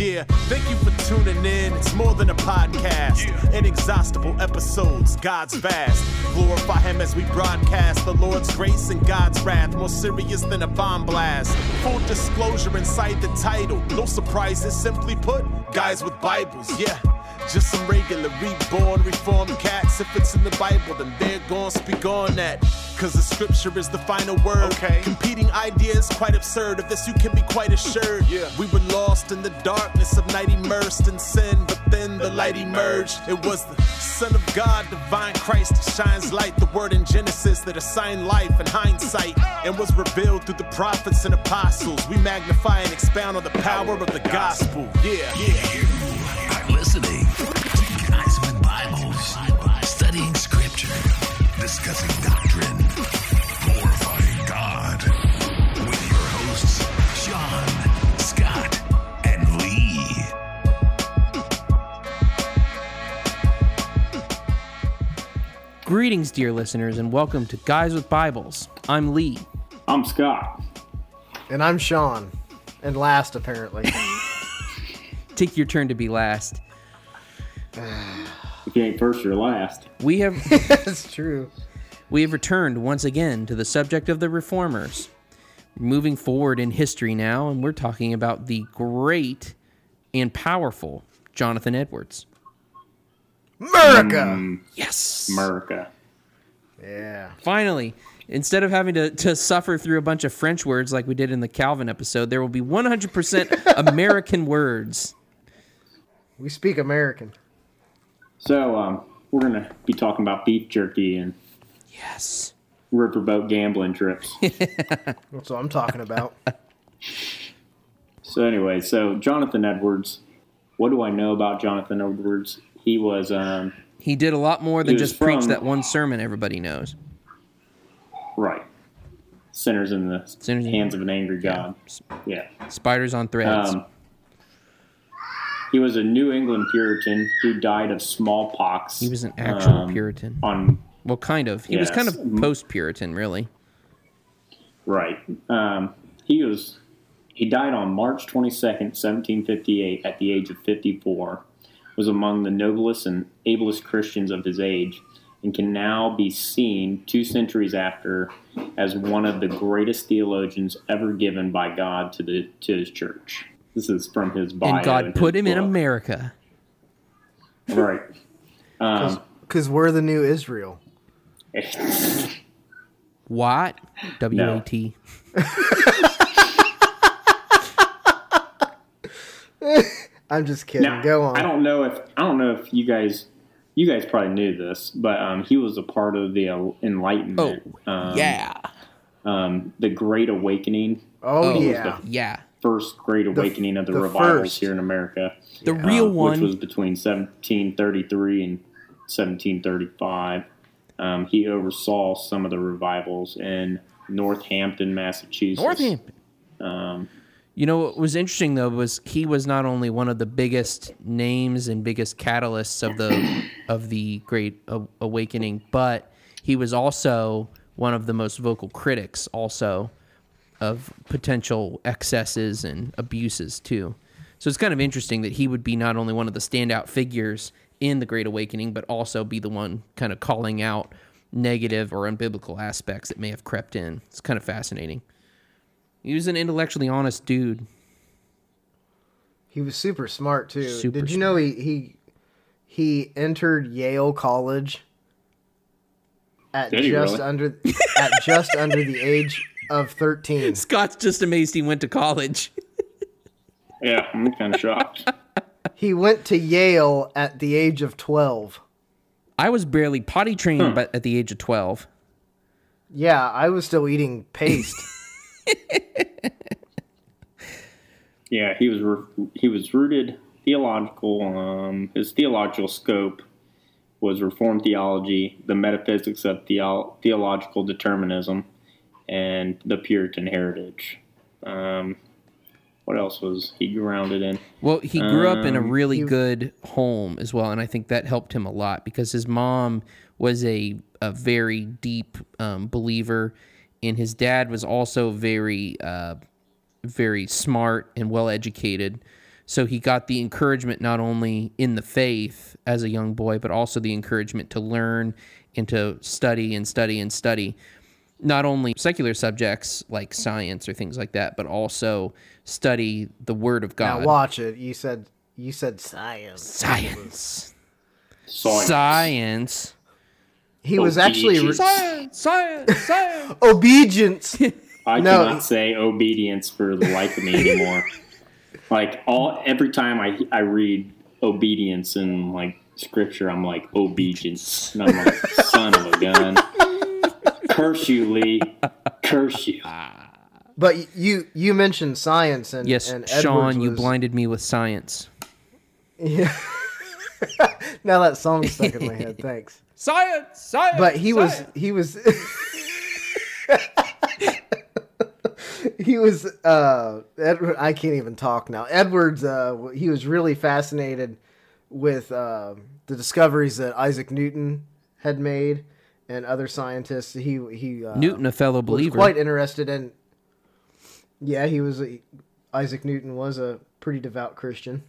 Yeah, thank you for tuning in. It's more than a podcast. Inexhaustible episodes, God's vast. Glorify Him as we broadcast the Lord's grace and God's wrath, more serious than a bomb blast. Full disclosure inside the title. No surprises, simply put, guys with Bibles. Yeah. Just some regular, reborn, reformed cats. If it's in the Bible, then they're gonna speak on that. Cause the scripture is the final word. Okay. Competing ideas, quite absurd. Of this, you can be quite assured. Yeah. We were lost in the darkness of night, immersed in sin, but then the light emerged. It was the Son of God, divine Christ, that shines light. The word in Genesis that assigned life and hindsight, and was revealed through the prophets and apostles. We magnify and expound on the power of the gospel. Yeah, yeah. Discussing doctrine, glorifying God. With your hosts, Sean, Scott, and Lee. Greetings, dear listeners, and welcome to Guys with Bibles. I'm Lee. I'm Scott. And I'm Sean. And last, apparently. Take your turn to be last. If you ain't first, you're last. We have That's true. We have returned once again to the subject of the reformers. Moving forward in history now, and we're talking about the great and powerful Jonathan Edwards. America! Yes. America. Yeah. Finally, instead of having to, to suffer through a bunch of French words like we did in the Calvin episode, there will be 100% American words. We speak American. So, um, we're going to be talking about beef jerky and Yes. riverboat gambling trips. That's what I'm talking about. so, anyway, so Jonathan Edwards. What do I know about Jonathan Edwards? He was, um, He did a lot more than just preach that one sermon everybody knows. right. Sinners in the Sinners in- hands of an angry God. Yeah. Spiders on threads. Um, he was a New England Puritan who died of smallpox. he was an actual um, Puritan. On Well, kind of. He was kind of post Puritan, really. Right. Um, he was. He died on March twenty second, seventeen fifty eight, at the age of fifty four. Was among the noblest and ablest Christians of his age, and can now be seen two centuries after as one of the greatest theologians ever given by God to the to his church. This is from his bio. And God in put his him in. America. Right. Um, Because we're the new Israel. What? W A T. I'm just kidding. Now, Go on. I don't know if I don't know if you guys you guys probably knew this, but um, he was a part of the uh, Enlightenment. Oh, um, yeah. um, the Great Awakening, oh, yeah. Yeah. first Great Awakening of the, the revivals first. here in America, The um, real one, which one. was between 1733 and 1735. Um, he oversaw some of the revivals in Northampton, Massachusetts. Northampton. Um, You know what was interesting though was he was not only one of the biggest names and biggest catalysts of the of the Great Awakening, but he was also one of the most vocal critics also of potential excesses and abuses too. So it's kind of interesting that he would be not only one of the standout figures in the Great Awakening, but also be the one kind of calling out negative or unbiblical aspects that may have crept in. It's kind of fascinating. He was an intellectually honest dude. He was super smart, too. Super Did you know he, he he entered Yale College at Did just really? under at just under the age of 13? Scott's just amazed he went to college. yeah, I'm kind of shocked. He went to Yale at the age of 12. I was barely potty trained but at the age of 12. Yeah, I was still eating paste. Yeah, he was re- he was rooted theological. Um, his theological scope was Reformed theology, the metaphysics of theo- theological determinism, and the Puritan heritage. Um, what else was he grounded in? Well, he grew up in a Um, really he- good home as well, and I think that helped him a lot because his mom was a a very deep um, believer, and his dad was also very uh, very smart and well educated. So he got the encouragement not only in the faith as a young boy, but also the encouragement to learn and to study and study and study. Not only secular subjects like science or things like that, but also study the Word of God. Now watch it. You said you said science. Science. Science. Science. He was actually re- Science. Science. Science. obedience. I No. cannot say obedience for the life of me anymore. like all every time I I read obedience in like scripture, I'm like obedience, and I'm like son of a gun. Curse you, Lee. Curse you. but you you mentioned science and yes, and Sean, Edwards you blinded me with science. Yeah. now that song stuck in my head. Thanks. Science. Science. But he was he was he was uh Edward I can't even talk now. Edwards uh he was really fascinated with uh, the discoveries that Isaac Newton had made and other scientists. He he uh, Newton, a fellow was believer. quite interested in Yeah, he was a, Isaac Newton was a pretty devout Christian.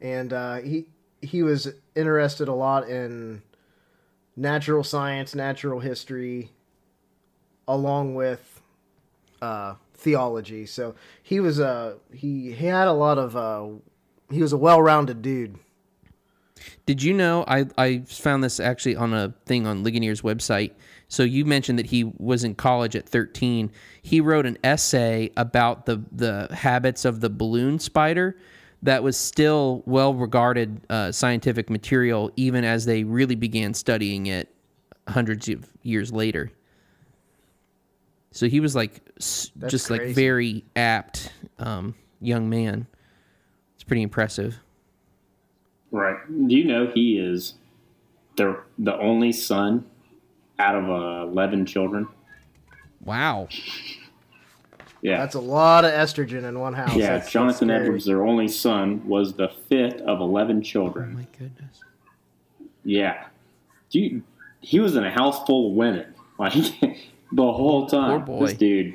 And uh, he he was interested a lot in natural science, natural history, along with uh, theology. So he was a he, he had a lot of uh, he was a well-rounded dude. Did you know I, I found this actually on a thing on Ligonier's website. So you mentioned that he was in college at 13. He wrote an essay about the the habits of the balloon spider that was still well regarded uh, scientific material even as they really began studying it hundreds of years later. So he was like s- just like very apt um, young man. It's pretty impressive. Right. Do you know he is the the only son out of uh, eleven children? Wow. Yeah. That's a lot of estrogen in one house. yeah, That's- that's Jonathan scary. Edwards, their only son, was the fifth of eleven children. My goodness. Yeah, dude, he was in a house full of women, like the whole time. Poor boy. This dude,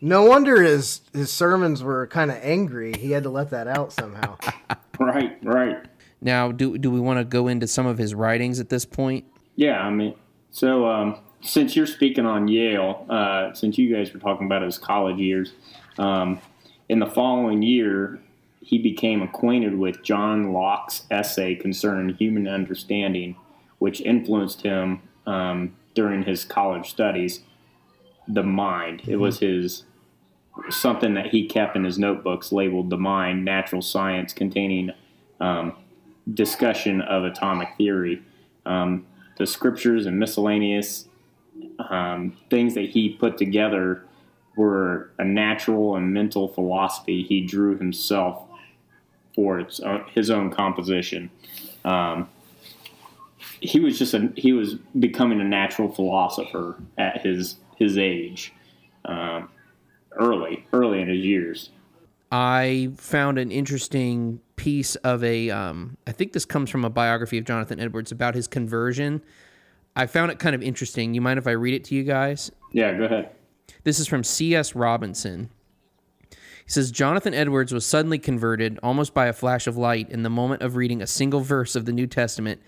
No wonder his his sermons were kind of angry. He had to let that out somehow. right, right. Now, do do we want to go into some of his writings at this point? Yeah, I mean, so um, since you're speaking on Yale, uh, since you guys were talking about his college years, um, in the following year, he became acquainted with John Locke's essay concerning human understanding, which influenced him um, during his college studies. The mind. It was his something that he kept in his notebooks labeled the mind, natural science containing um, discussion of atomic theory. Um, the scriptures and miscellaneous um, things that he put together were a natural and mental philosophy he drew himself for his own composition. Um, he was just a he was becoming a natural philosopher at his his age, um, early early in his years. I found an interesting piece of a. Um, I think this comes from a biography of Jonathan Edwards about his conversion. I found it kind of interesting. You mind if I read it to you guys? Yeah, go ahead. This is from C.S. Robinson. He says Jonathan Edwards was suddenly converted, almost by a flash of light, in the moment of reading a single verse of the New Testament,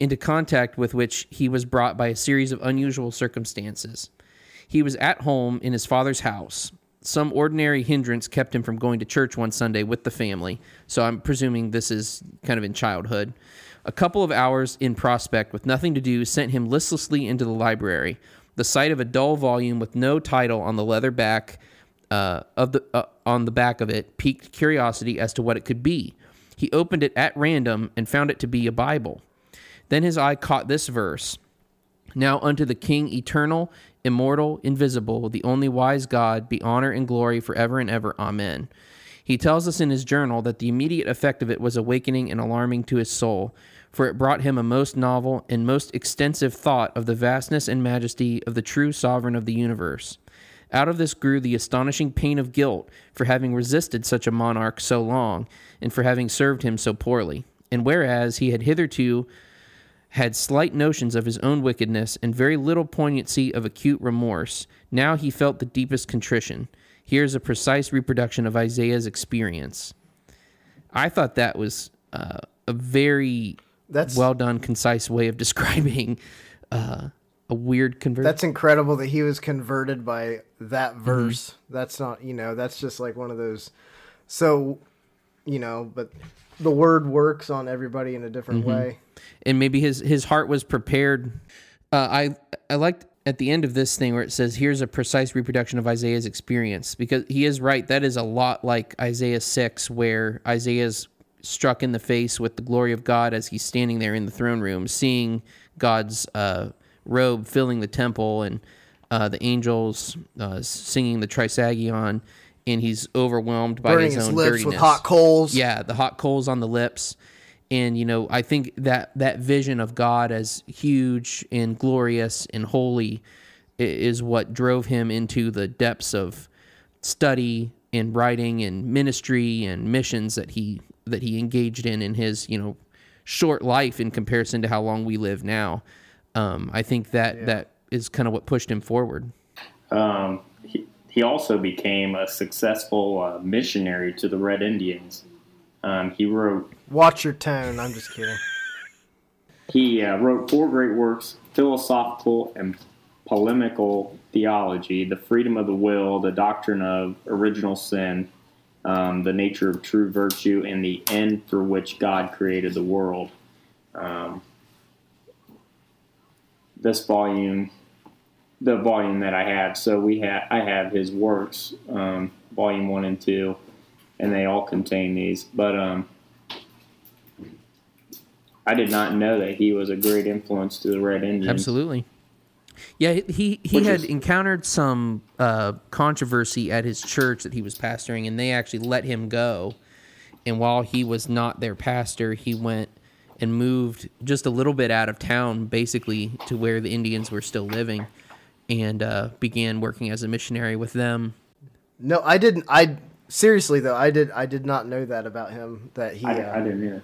into contact with which he was brought by a series of unusual circumstances. He was at home in his father's house. Some ordinary hindrance kept him from going to church one Sunday with the family, so I'm presuming this is kind of in childhood. A couple of hours in prospect with nothing to do sent him listlessly into the library. The sight of a dull volume with no title on the leather back uh, of the uh, on the back of it piqued curiosity as to what it could be. He opened it at random and found it to be a Bible. Then his eye caught this verse. Now unto the King eternal, immortal, invisible, the only wise God, be honor and glory forever and ever. Amen. He tells us in his journal that the immediate effect of it was awakening and alarming to his soul, for it brought him a most novel and most extensive thought of the vastness and majesty of the true sovereign of the universe. Out of this grew the astonishing pain of guilt for having resisted such a monarch so long, and for having served him so poorly. And whereas he had hitherto had slight notions of his own wickedness and very little poignancy of acute remorse, now he felt the deepest contrition. Here's a precise reproduction of Isaiah's experience. I thought that was uh, a very That's well done, concise way of describing uh, a weird conversion. That's incredible that he was converted by that Mm-hmm. verse. That's not, you know, that's just like one of those. So, you know, but the word works on everybody in a different Mm-hmm. way. and maybe his his heart was prepared. Uh, I I liked at the end of this thing where it says, "Here's a precise reproduction of Isaiah's experience," because he is right. That is a lot like Isaiah six, where Isaiah's struck in the face with the glory of God as he's standing there in the throne room, seeing God's uh, robe filling the temple and uh, the angels uh, singing the Trisagion, and he's overwhelmed by Burning his his own lips dirtiness. with hot coals. Yeah, the hot coals on the lips. And you know, I think that that vision of God as huge and glorious and holy is what drove him into the depths of study and writing and ministry and missions that he that he engaged in in his, you know, short life in comparison to how long we live now. Um, I think that that is kind of what pushed him forward. Um, he, he also became a successful uh, missionary to the Red Indians. Um, he wrote Watch your tone. I'm just kidding. he uh, wrote four great works: philosophical and polemical theology, the freedom of the will, the doctrine of original sin, um, the nature of true virtue, and the end for which God created the world. Um, this volume, the volume that I have, so we have I have his works, um, volume one and two, and they all contain these. But um, I did not know that he was a great influence to the Red Indians. Absolutely. Yeah, he he Which had is- encountered some uh, controversy at his church that he was pastoring, and they actually let him go. And while he was not their pastor, he went and moved just a little bit out of town, basically to where the Indians were still living, and uh, began working as a missionary with them. No, I didn't. I seriously though, I did. I did not know that about him. That he I, uh, I didn't either.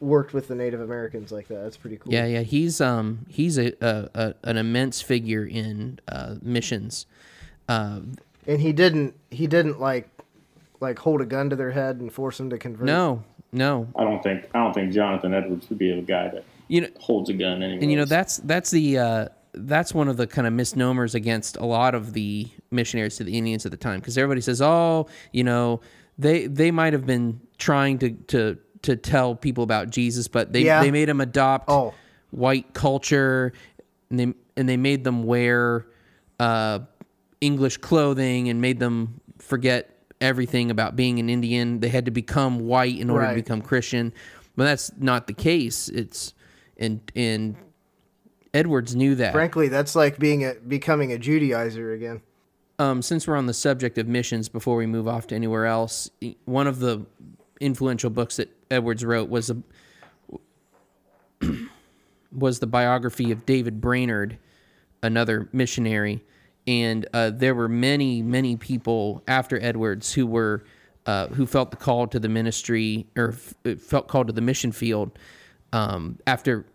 worked with the Native Americans like that. That's pretty cool. Yeah, yeah, he's um he's a, a, a an immense figure in uh, missions. Uh, And he didn't. He didn't like, like hold a gun to their head and force them to convert. no, no, I don't think I don't think Jonathan Edwards would be a guy that you know. holds a gun anyway. and you know that's that's the uh, that's one of the kind of misnomers against a lot of the missionaries to the Indians at the time because everybody says, oh, you know, they they might have been trying to to to tell people about Jesus, but they Yeah. they made them adopt Oh. white culture, and they and they made them wear uh, English clothing and made them forget everything about being an Indian. They had to become white in order Right. to become Christian. But that's not the case. It's and and Edwards knew that. Frankly, that's like being a becoming a Judaizer again. Um, since we're on the subject of missions, before we move off to anywhere else, one of the influential books that Edwards wrote was a was the biography of David Brainerd, another missionary, and uh, there were many, many people after Edwards who were uh, who felt the call to the ministry or f- felt called to the mission field um, after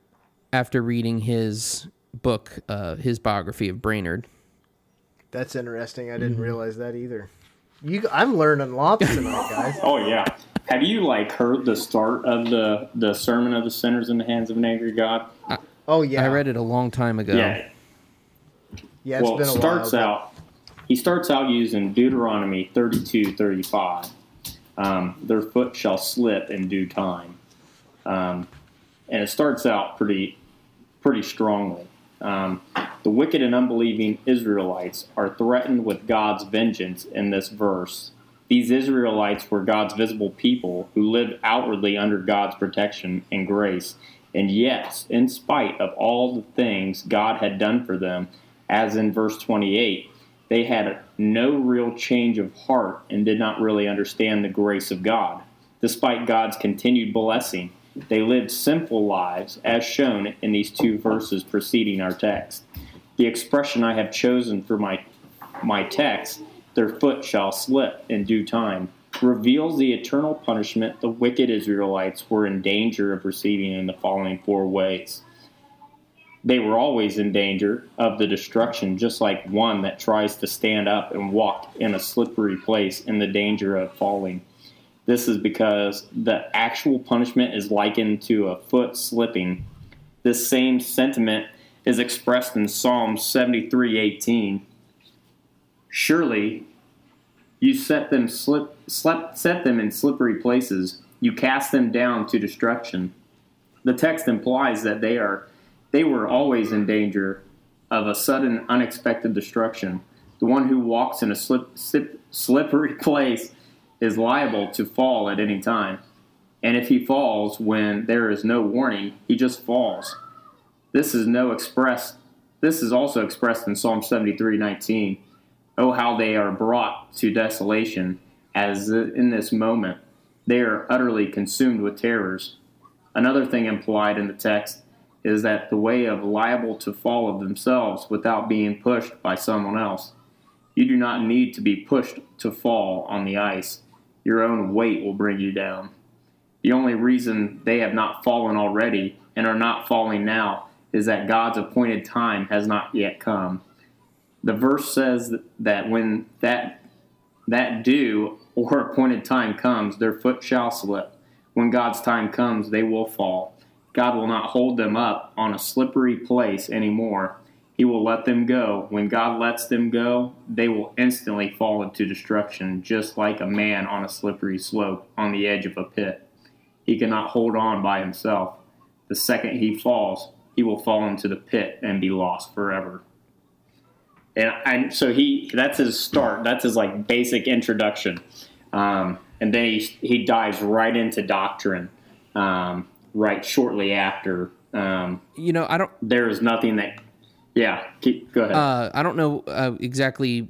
after reading his book, uh, his biography of Brainerd. That's interesting. I Mm-hmm. didn't realize that either. You, I'm learning lots tonight, guys. Oh yeah. Have you like heard the start of the the sermon of the sinners in the hands of an angry God? Oh yeah, I read it a long time ago. Yeah. Yeah, it's well, been it a starts while. out. He starts out using Deuteronomy 32, 35. Um, Their foot shall slip in due time, um, and it starts out pretty, pretty strongly. Um, the wicked and unbelieving Israelites are threatened with God's vengeance in this verse. These Israelites were God's visible people who lived outwardly under God's protection and grace. And yet, in spite of all the things God had done for them, as in verse 28, they had no real change of heart and did not really understand the grace of God. Despite God's continued blessing, they lived simple lives, as shown in these two verses preceding our text. The expression I have chosen for my, my text, their foot shall slip in due time, reveals the eternal punishment the wicked Israelites were in danger of receiving in the following four ways. They were always in danger of the destruction, just like one that tries to stand up and walk in a slippery place in the danger of falling. This is because the actual punishment is likened to a foot slipping. This same sentiment is expressed in Psalm 73:18. Surely you set them slip, slip, set them in slippery places. You cast them down to destruction. The text implies that they are they were always in danger of a sudden unexpected destruction. The one who walks in a slip, slip, slippery place is liable to fall at any time. And if he falls when there is no warning, he just falls. This is no express this is also expressed in Psalm 73:19. Oh how they are brought to desolation as in this moment they are utterly consumed with terrors. Another thing implied in the text is that the way of liable to fall of themselves without being pushed by someone else. You do not need to be pushed to fall on the ice. Your own weight will bring you down. The only reason they have not fallen already and are not falling now is that God's appointed time has not yet come. The verse says that when that that due or appointed time comes, their foot shall slip. When God's time comes, they will fall. God will not hold them up on a slippery place anymore. He will let them go. When God lets them go, they will instantly fall into destruction, just like a man on a slippery slope on the edge of a pit. He cannot hold on by himself. The second he falls, he will fall into the pit and be lost forever. And, and so he that's his start. That's his like basic introduction. Um, and then he, he dives right into doctrine um, right shortly after. Um, You know, I don't there is nothing that, yeah, keep, go ahead. uh, I don't know uh, exactly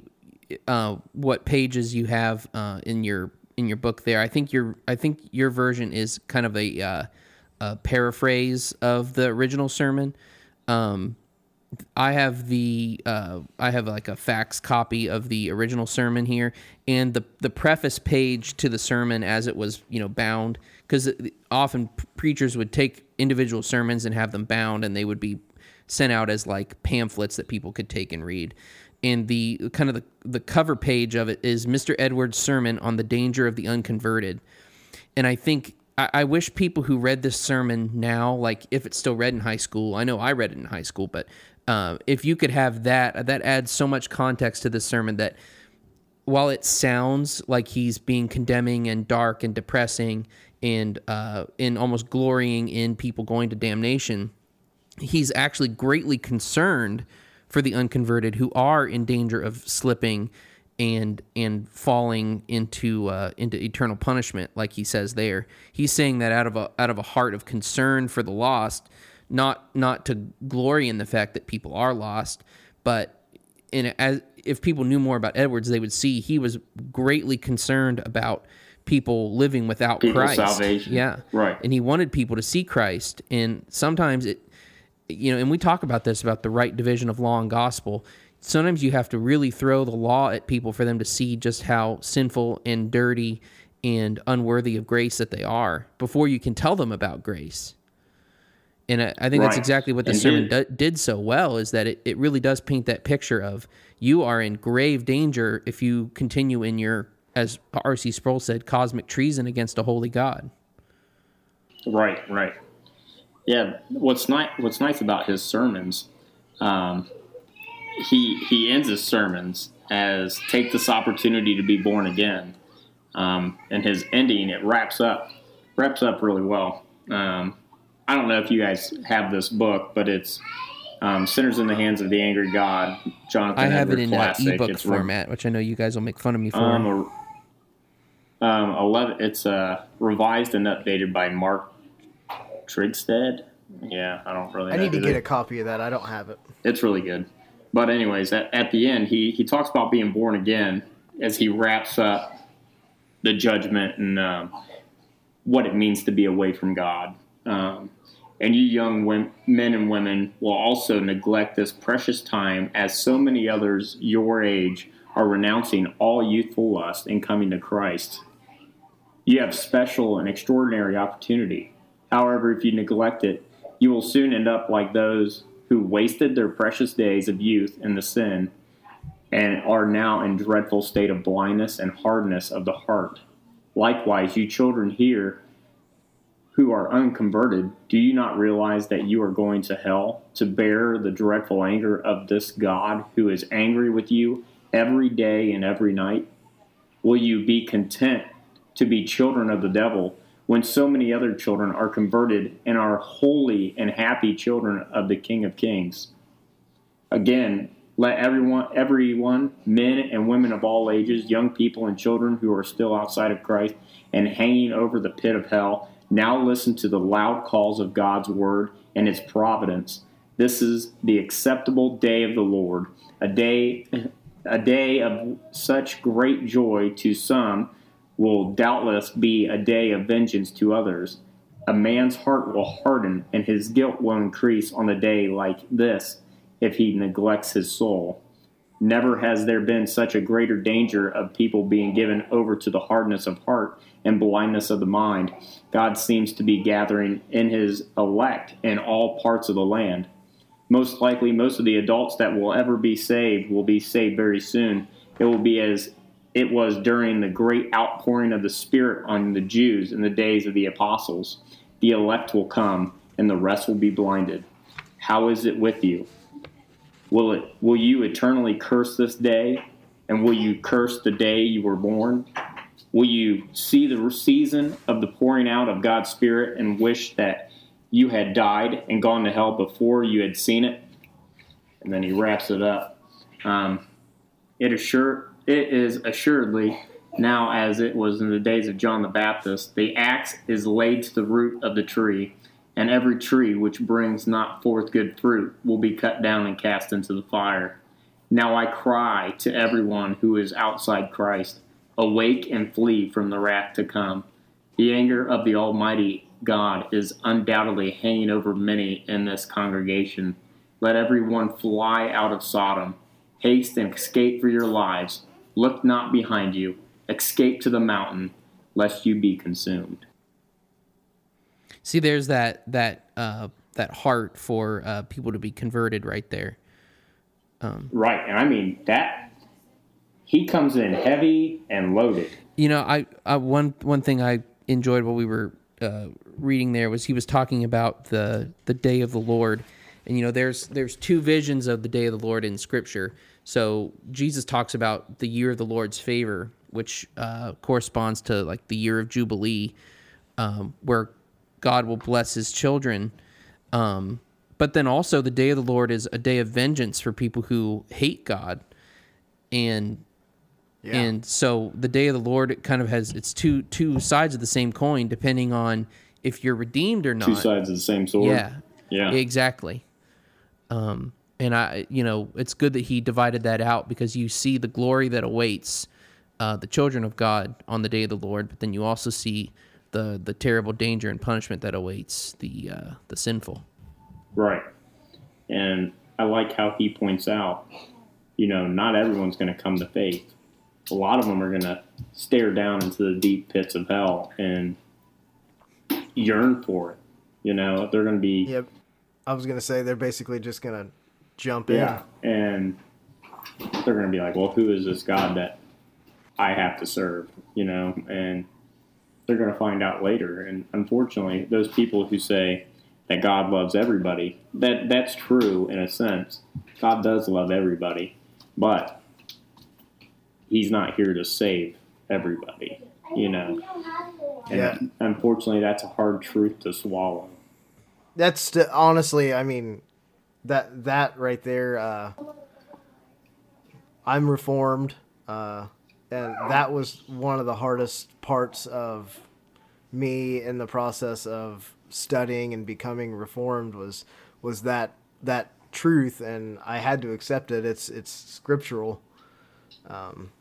uh, what pages you have uh, in your in your book there. I think your I think your version is kind of a, uh, a paraphrase of the original sermon. Um, I have the uh, I have like a fax copy of the original sermon here, and the the preface page to the sermon as it was you know bound because often preachers would take individual sermons and have them bound, and they would be sent out as like pamphlets that people could take and read. And the kind of the, the cover page of it is Mr. Edwards' sermon on the danger of the unconverted. And I think I, I wish people who read this sermon now, like if it's still read in high school, I know I read it in high school, but uh, if you could have that, that adds so much context to this sermon that while it sounds like he's being condemning and dark and depressing and uh, in almost glorying in people going to damnation, he's actually greatly concerned for the unconverted who are in danger of slipping and and falling into uh, into eternal punishment, like he says there. He's saying that out of a out of a heart of concern for the lost, not not to glory in the fact that people are lost, but in as if people knew more about Edwards, they would see he was greatly concerned about people living without People's Christ. salvation. Yeah, Right. And he wanted people to see Christ, and sometimes it, you know, and we talk about this about the right division of law and gospel. Sometimes you have to really throw the law at people for them to see just how sinful and dirty and unworthy of grace that they are before you can tell them about grace. And I, I think that's exactly what the sermon do, did so well is that it, it really does paint that picture of you are in grave danger if you continue in your, as R.C. Sproul said, cosmic treason against a holy God. Right, right. Yeah, what's nice what's nice about his sermons, um, he he ends his sermons as take this opportunity to be born again, um, and his ending it wraps up wraps up really well. Um, I don't know if you guys have this book, but it's um, "Sinners in the Hands of the Angry God." Jonathan I have it in uh, classic. ebook It's re- format, which I know you guys will make fun of me for. Um, a, um, eleven. It's uh, revised and updated by Mark Trigstead. Yeah, I don't really. I need to get a copy of that. I don't have it. It's really good. But anyways, at, at the end, he he talks about being born again as he wraps up the judgment and um, what it means to be away from God. Um, and you young wom- men and women will also neglect this precious time as so many others your age are renouncing all youthful lust and coming to Christ. You have special and extraordinary opportunity. However, if you neglect it, you will soon end up like those who wasted their precious days of youth in the sin and are now in dreadful state of blindness and hardness of the heart. Likewise, you children here who are unconverted, do you not realize that you are going to hell to bear the dreadful anger of this God who is angry with you every day and every night? Will you be content to be children of the devil when so many other children are converted and are holy and happy children of the King of Kings? Again, let everyone, everyone, men and women of all ages, young people and children who are still outside of Christ and hanging over the pit of hell, now listen to the loud calls of God's word and its providence. This is the acceptable day of the Lord, a day a day of such great joy to some will doubtless be a day of vengeance to others. A man's heart will harden and his guilt will increase on a day like this if he neglects his soul. Never has there been such a greater danger of people being given over to the hardness of heart and blindness of the mind. God seems to be gathering in his elect in all parts of the land. Most likely, most of the adults that will ever be saved will be saved very soon. It will be as it was during the great outpouring of the Spirit on the Jews in the days of the apostles. The elect will come, and the rest will be blinded. How is it with you? Will it will you eternally curse this day? And will you curse the day you were born? Will you see the season of the pouring out of God's Spirit and wish that you had died and gone to hell before you had seen it? And then he wraps it up. Um, it, assure, it is assuredly now as it was in the days of John the Baptist, the axe is laid to the root of the tree, and every tree which brings not forth good fruit will be cut down and cast into the fire. Now I cry to everyone who is outside Christ, awake and flee from the wrath to come. The anger of the Almighty God is undoubtedly hanging over many in this congregation. Let everyone fly out of Sodom. Haste and escape for your lives. Look not behind you. Escape to the mountain, lest you be consumed. See, there's that that uh, that heart for uh, people to be converted right there. Um, Right, and I mean that he comes in heavy and loaded. You know, I, I one one thing I enjoyed while we were uh, reading there was he was talking about the the day of the Lord, and you know, there's there's two visions of the day of the Lord in Scripture. So Jesus talks about the year of the Lord's favor, which uh, corresponds to like the year of Jubilee, um, where God will bless His children. Um, but then also the day of the Lord is a day of vengeance for people who hate God, and Yeah. and so the day of the Lord it kind of has it's two two sides of the same coin depending on if you're redeemed or not. Two sides of the same sword. Yeah. Yeah. Exactly. Um and I you know, it's good that he divided that out because you see the glory that awaits uh, the children of God on the day of the Lord, but then you also see the the terrible danger and punishment that awaits the uh, the sinful. Right. And I like how he points out, you know, not everyone's going to come to faith. A lot of them are going to stare down into the deep pits of hell and yearn for it. You know, they're going to be Yep. I was gonna say they're basically just gonna jump in. Yeah, and they're going to be like, well, who is this God that I have to serve? You know, and they're going to find out later. And unfortunately, those people who say that God loves everybody, that that's true in a sense. God does love everybody, but He's not here to save everybody. You know, and Yeah. unfortunately, that's a hard truth to swallow. That's st- honestly, I mean, that that right there. Uh, I'm reformed, uh, and that was one of the hardest parts of me in the process of studying and becoming reformed was was that that truth, and I had to accept it. It's it's scriptural, um,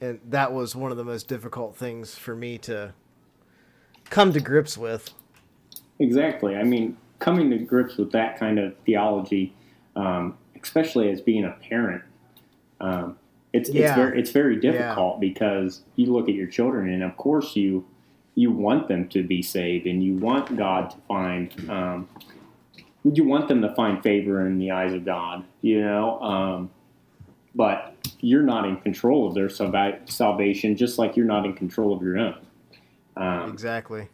and that was one of the most difficult things for me to come to grips with. Exactly. I mean, coming to grips with that kind of theology, um, especially as being a parent, um, it's it's very it's very difficult because you look at your children, and of course you you want them to be saved, and you want God to find um, you want them to find favor in the eyes of God, you know. Um, but you're not in control of their salvation, just like you're not in control of your own. Um, Exactly.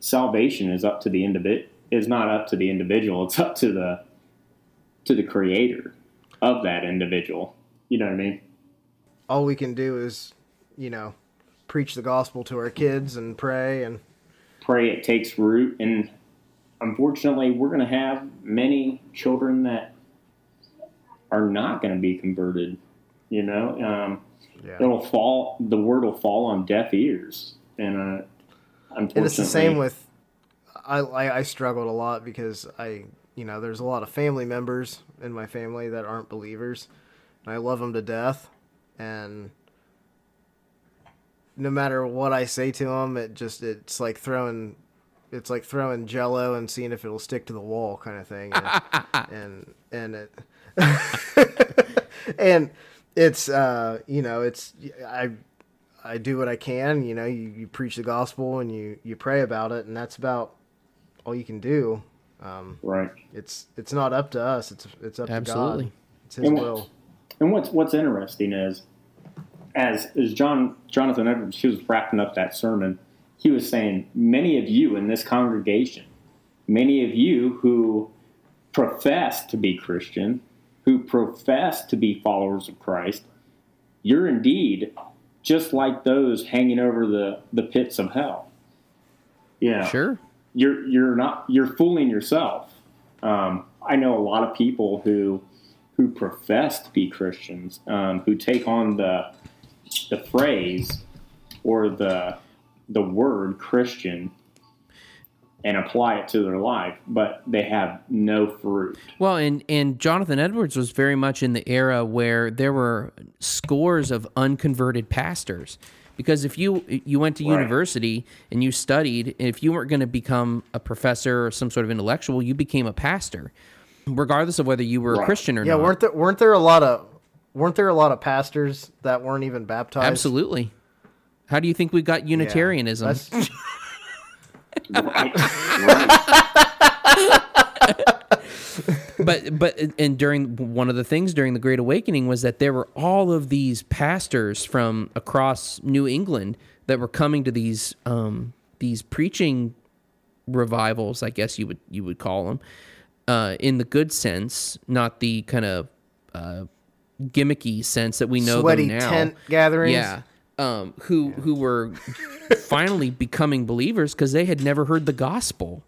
salvation is up to the individ is not up to the individual. It's up to the to the creator of that individual. You know what I mean? All we can do is, you know, preach the gospel to our kids and pray and Pray it takes root, and unfortunately, we're going to have many children that are not going to be converted. You know, um, yeah. it'll fall. The word will fall on deaf ears, and uh, unfortunately, And it's the same with I, I I struggled a lot because I you know there's a lot of family members in my family that aren't believers, and I love them to death, and no matter what I say to them, it just it's like throwing it's like throwing Jello and seeing if it'll stick to the wall kind of thing, and and, and it and it's uh you know it's I I do what I can. You know, you, you preach the gospel and you, you pray about it, and that's about all you can do. Um, right. it's it's not up to us. It's it's up to God. It's His And what- will. And what's what's interesting is, as as John Jonathan Edwards, he was wrapping up that sermon, he was saying, many of you in this congregation, many of you who profess to be Christian, who profess to be followers of Christ, you're indeed just like those hanging over the, the pits of hell. Yeah Sure. You're you're not you're fooling yourself. Um, I know a lot of people who who profess to be Christians, um, who take on the the phrase or the the word Christian and apply it to their life, but they have no fruit. Well, and and Jonathan Edwards was very much in the era where there were scores of unconverted pastors. Because if you you went to Right. university and you studied, and if you weren't going to become a professor or some sort of intellectual, you became a pastor, regardless of whether you were a Christian or not. Yeah, weren't there weren't there a lot of weren't there a lot of pastors that weren't even baptized? Absolutely. How do you think we got Unitarianism? That's- Right. but but and during one of the things during the Great Awakening was that there were all of these pastors from across New England that were coming to these um, these preaching revivals, I guess you would you would call them, uh, in the good sense, not the kind of uh, gimmicky sense that we know Sweaty them now. tent gatherings. Yeah. Um, who who were finally becoming believers because they had never heard the gospel.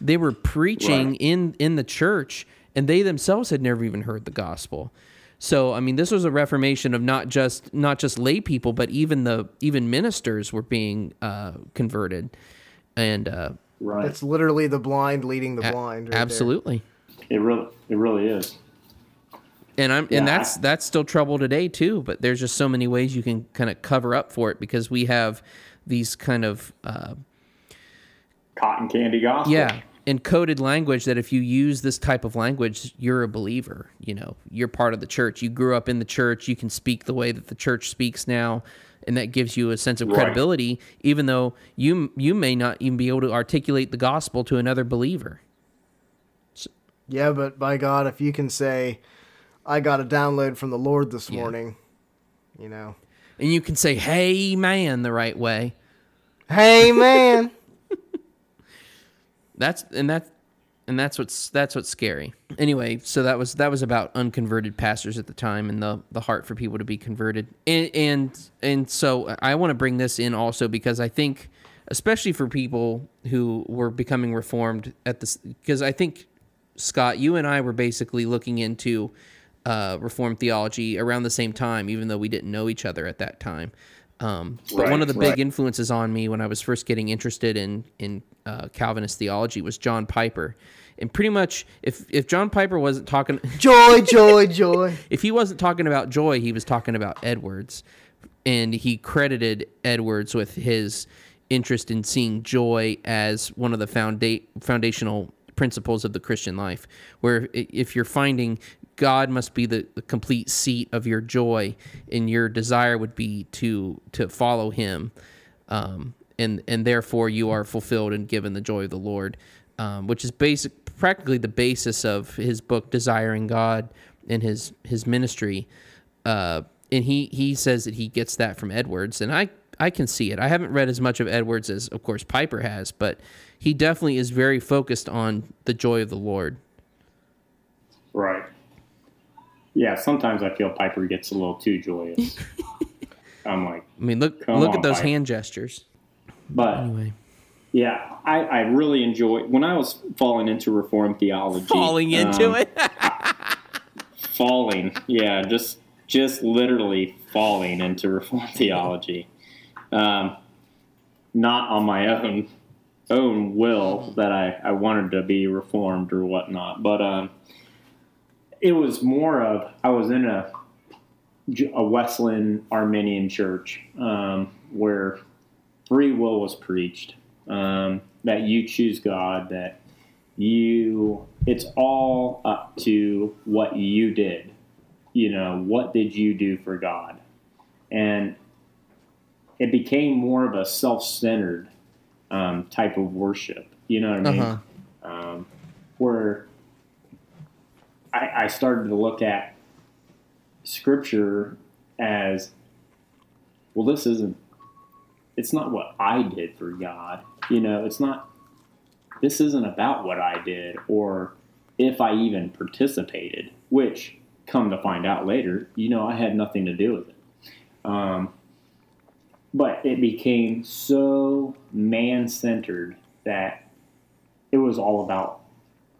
They were preaching Right. in in the church, and they themselves had never even heard the gospel. So I mean, this was a reformation of not just not just lay people, but even the even ministers were being uh, converted, and uh, right. It's literally the blind leading the a- blind. right there. absolutely. It really it really is. and I'm Yeah, and that's that's still trouble today too. But there's just so many ways you can kind of cover up for it because we have these kind of uh, Cotton candy gospel. yeah encoded language that if you use this type of language, you're a believer. You know, you're part of the church. You grew up in the church. You can speak the way that the church speaks now. And that gives you a sense of Right. credibility, even though you you may not even be able to articulate the gospel to another believer. Yeah, but by God, if you can say, "I got a download from the Lord this Yeah. morning," you know, And you can say, "Hey, man," the right way. hey man, That's and that's and that's what's that's what's scary. Anyway, so that was that was about unconverted pastors at the time and the the heart for people to be converted. And and and so I want to bring this in also because I think especially for people who were becoming reformed at this because I think Scott, you and I were basically looking into uh, reformed theology around the same time, even though we didn't know each other at that time. Um, but one of the big right. influences on me when I was first getting interested in in uh, Calvinist theology was John Piper, and pretty much if if John Piper wasn't talking, joy, joy, joy. if he wasn't talking about joy, he was talking about Edwards, and he credited Edwards with his interest in seeing joy as one of the founda- foundational principles of the Christian life. Where if you're finding God must be the, the complete seat of your joy, and your desire would be to to follow Him, um, and and therefore you are fulfilled and given the joy of the Lord, um, which is basic, practically the basis of his book, Desiring God, and his his ministry. Uh, and he he says that he gets that from Edwards, and I I can see it. I haven't read as much of Edwards as, of course, Piper has, but he definitely is very focused on the joy of the Lord. Right. Yeah, sometimes I feel Piper gets a little too joyous. I'm like, I mean, look Come look on, at those Piper. hand gestures. but Anyway, yeah, I, I really enjoy when I was falling into Reformed theology. falling into um, it. falling yeah just just literally falling into reformed theology um, not on my own own will that I, I wanted to be reformed or whatnot but um, it was more of i was in a a wesleyan arminian church um, where free will was preached um, that you choose god that you it's all up to what you did. You know what did you do for god? And it became more of a self-centered um, type of worship. You know what i mean? Uh-huh. um, where I, I started to look at scripture as well this isn't it's not what i did for god you know it's not this isn't about what I did or if I even participated, which come to find out later, you know, I had nothing to do with it. Um, but it became so man centered that it was all about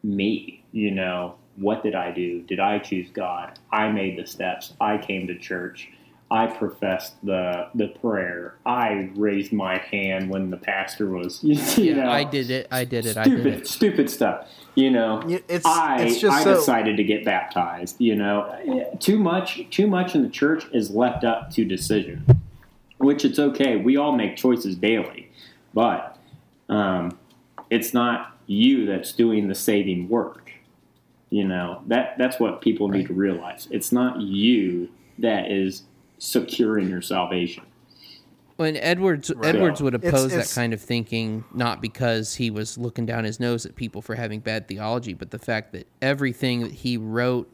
me, you know. What did I do? Did I choose God? I made the steps. I came to church. I professed the the prayer. I raised my hand when the pastor was, you Yeah, know, I did it. I did it. I did stupid, it. stupid stuff. You know, it's- I it's just I so- decided to get baptized. You know, too much too much in the church is left up to decision, which it's okay. We all make choices daily, but um, it's not you that's doing the saving work. You know that that's what people need to realize. It's not you that is securing your salvation. When Edwards Edwards would It's- oppose it's- that kind of thinking, not because he was looking down his nose at people for having bad theology, but the fact that everything that he wrote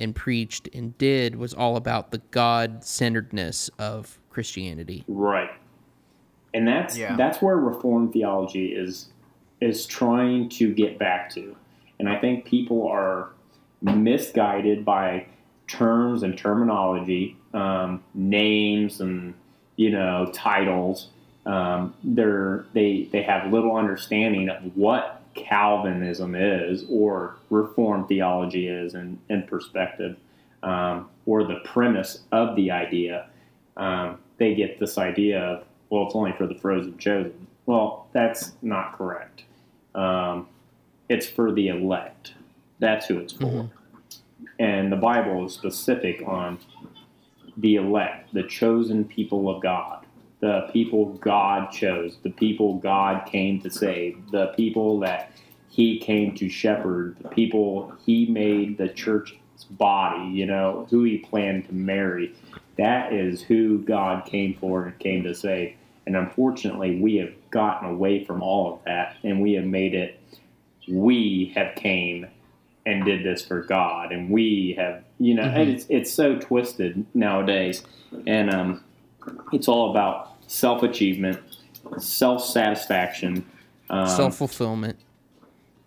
and preached and did was all about the God centeredness of Christianity. Right. And that's Yeah. that's where reformed theology is is trying to get back to. And I think people are misguided by terms and terminology, um, names and you know titles. Um, they're they they have little understanding of what Calvinism is or Reformed theology is in, in perspective, um, or the premise of the idea. Um, they get this idea of well, it's only for the frozen chosen. Well, that's not correct. It's for the elect. That's who it's for. Mm-hmm. And the Bible is specific on the elect, the chosen people of God, the people God chose, the people God came to save, the people that He came to shepherd, the people He made the church's body, you know, who He planned to marry. That is who God came for and came to save. And unfortunately, we have gotten away from all of that and we have made it we have came and did this for God, and we have, you know, and it's it's so twisted nowadays, and um, it's all about self achievement, self satisfaction, um, Self fulfillment.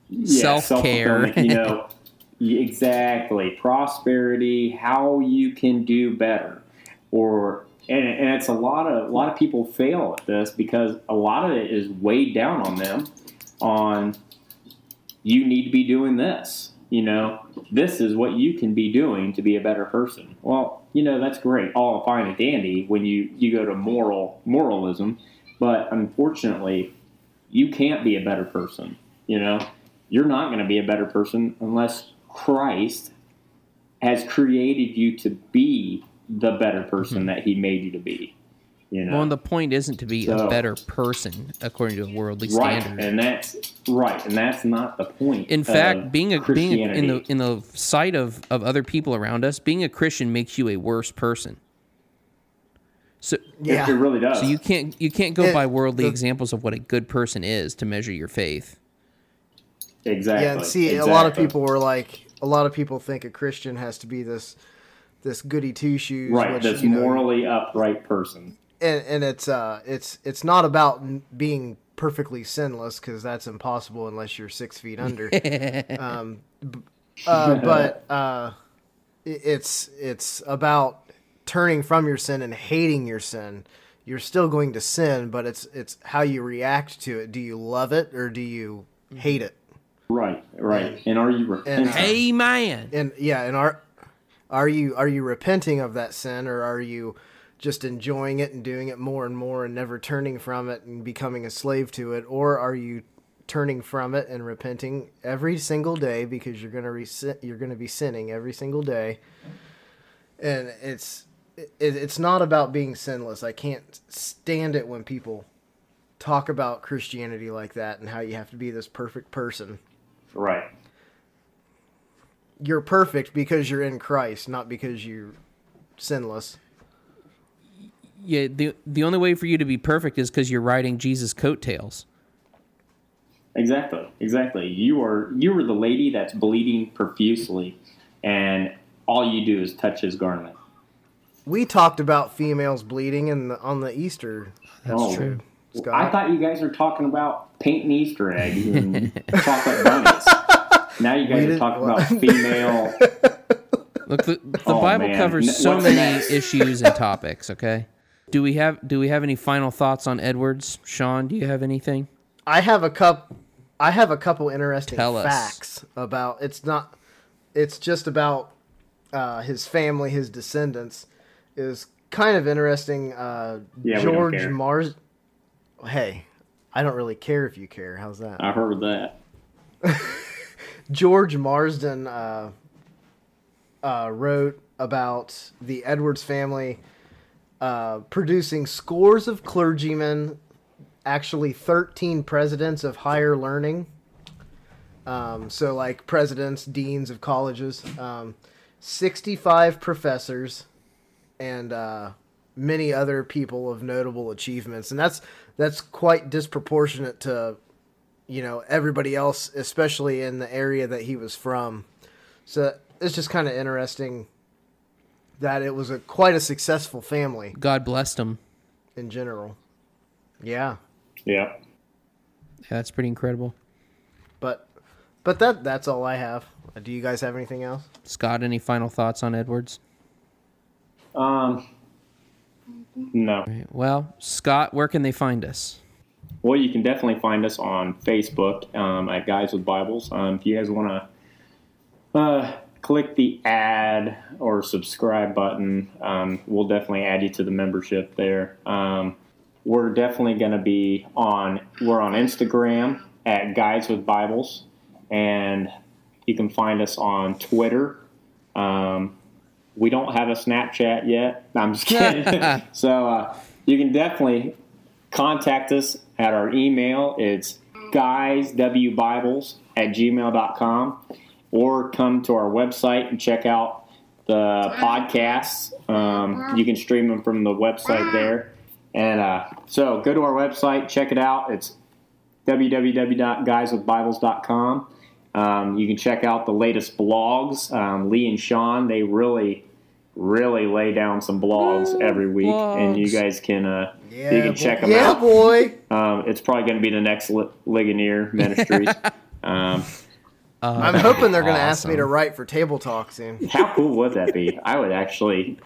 yeah, self-care. you know, exactly. Prosperity, how you can do better, or and, and it's a lot of a lot of people fail at this because a lot of it is weighed down on them on you need to be doing this. You know, this is what you can be doing to be a better person. Well, you know, that's great, all fine and dandy when you, you go to moral moralism, but unfortunately, you can't be a better person. You know, you're not going to be a better person unless Christ has created you to be the better person mm-hmm. that He made you to be. You know, Well, and the point isn't to be So- a better person according to a worldly right, standard. and that's right, and that's not the point. in of fact, being a being in the in the sight of of other people around us, being a Christian makes you a worse person. So Yeah. it really does. so you can't you can't go It- by worldly the- examples of what a good person is to measure your faith. exactly. Yeah, and see, a lot of people were like, a lot of people think a Christian has to be this, this goody two shoes, right, which this you know, morally upright person. And and it's uh it's it's not about being perfectly sinless because that's impossible unless you're six feet under. um, b- uh, but uh, it's it's about turning from your sin and hating your sin. You're still going to sin, but it's it's how you react to it. Do you love it or do you hate it? Right, right. And are you repentant? Hey, man. And yeah, and are are you are you repenting of that sin or are you just enjoying it and doing it more and more and never turning from it and becoming a slave to it or are you turning from it and repenting every single day because you're going to re- you're going to be sinning every single day. And it's it, it's not about being sinless. I can't stand it when people talk about Christianity like that and how you have to be this perfect person Right. you're perfect because you're in Christ, not because you're sinless. Yeah, the the only way for you to be perfect is because you're riding Jesus' coattails. Exactly. Exactly. You are you are the lady that's bleeding profusely, and all you do is touch his garment. We talked about females bleeding in the, on the Easter. That's Oh. true. Scott. I thought you guys were talking about painting Easter eggs and chocolate bunnies. Now you guys We are didn't- talking about female. Look, the, the Oh, Bible man. covers so what's many next? issues and topics. Okay. Do we have Do we have any final thoughts on Edwards? Sean, do you have anything? I have a cup. I have a couple interesting Tell us. facts about. It's not. It's just about uh, his family, his descendants. Is kind of interesting. Uh, Yeah, George. Mars. Hey, I don't really care if you care. How's that? I heard that. George Marsden uh, uh, wrote about the Edwards family uh, producing scores of clergymen, actually 13 presidents of higher learning. Um, so, like presidents, deans of colleges, um, 65 professors, and uh, many other people of notable achievements. And that's that's quite disproportionate to you know everybody else especially in the area that he was from so it's just kind of interesting that it was a quite a successful family God blessed them. in general yeah Yeah. Yeah, that's pretty incredible. but but that that's all i have do you guys have anything else Scott, any final thoughts on Edwards? Um. No. Well, Scott, where can they find us? Well, you can definitely find us on Facebook um, at Guys with Bibles. Um, if you guys want to uh, click the add or subscribe button, um, we'll definitely add you to the membership there. Um, we're definitely going to be on. We're on Instagram at Guys with Bibles, and you can find us on Twitter. Um, we don't have a Snapchat yet. I'm just kidding. so uh, you can definitely contact us at our email. It's guyswbibles at gmail.com or come to our website and check out the podcasts. Um, you can stream them from the website there. And uh, so go to our website, check it out. It's www.guyswithbibles.com. Um, you can check out the latest blogs. Um, Lee and Sean, they really, really lay down some blogs every week, and you guys can uh, yeah you can check boy. them yeah out. boy Um, it's probably going to be the next Li- Ligonier Ministries. um, i'm hoping they're gonna ask me to write for table talk soon how cool would that be? I would actually,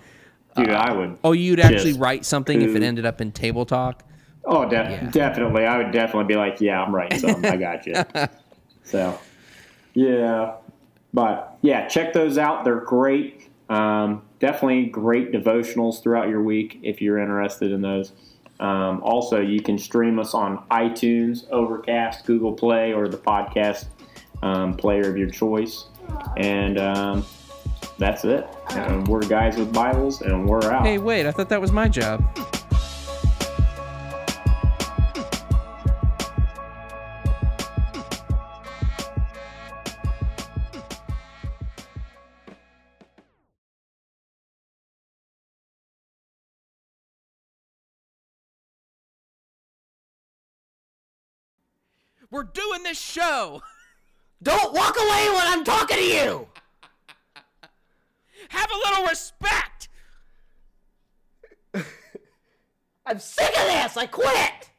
dude, I would. Oh, you'd actually write something if it ended up in Table Talk? Oh, def- Yeah. definitely. I would definitely be like, yeah, I'm writing something. I got you. So, yeah. But, yeah, check those out. They're great. Um, definitely great devotionals throughout your week if you're interested in those. Um, also, you can stream us on iTunes, Overcast, Google Play, or the podcast um, player of your choice. And um, that's it. And we're guys with Bibles, and we're out. Hey, wait, I thought that was my job. We're doing this show. don't walk away when i'm talking to you Have a little respect. I'm sick of this. I quit.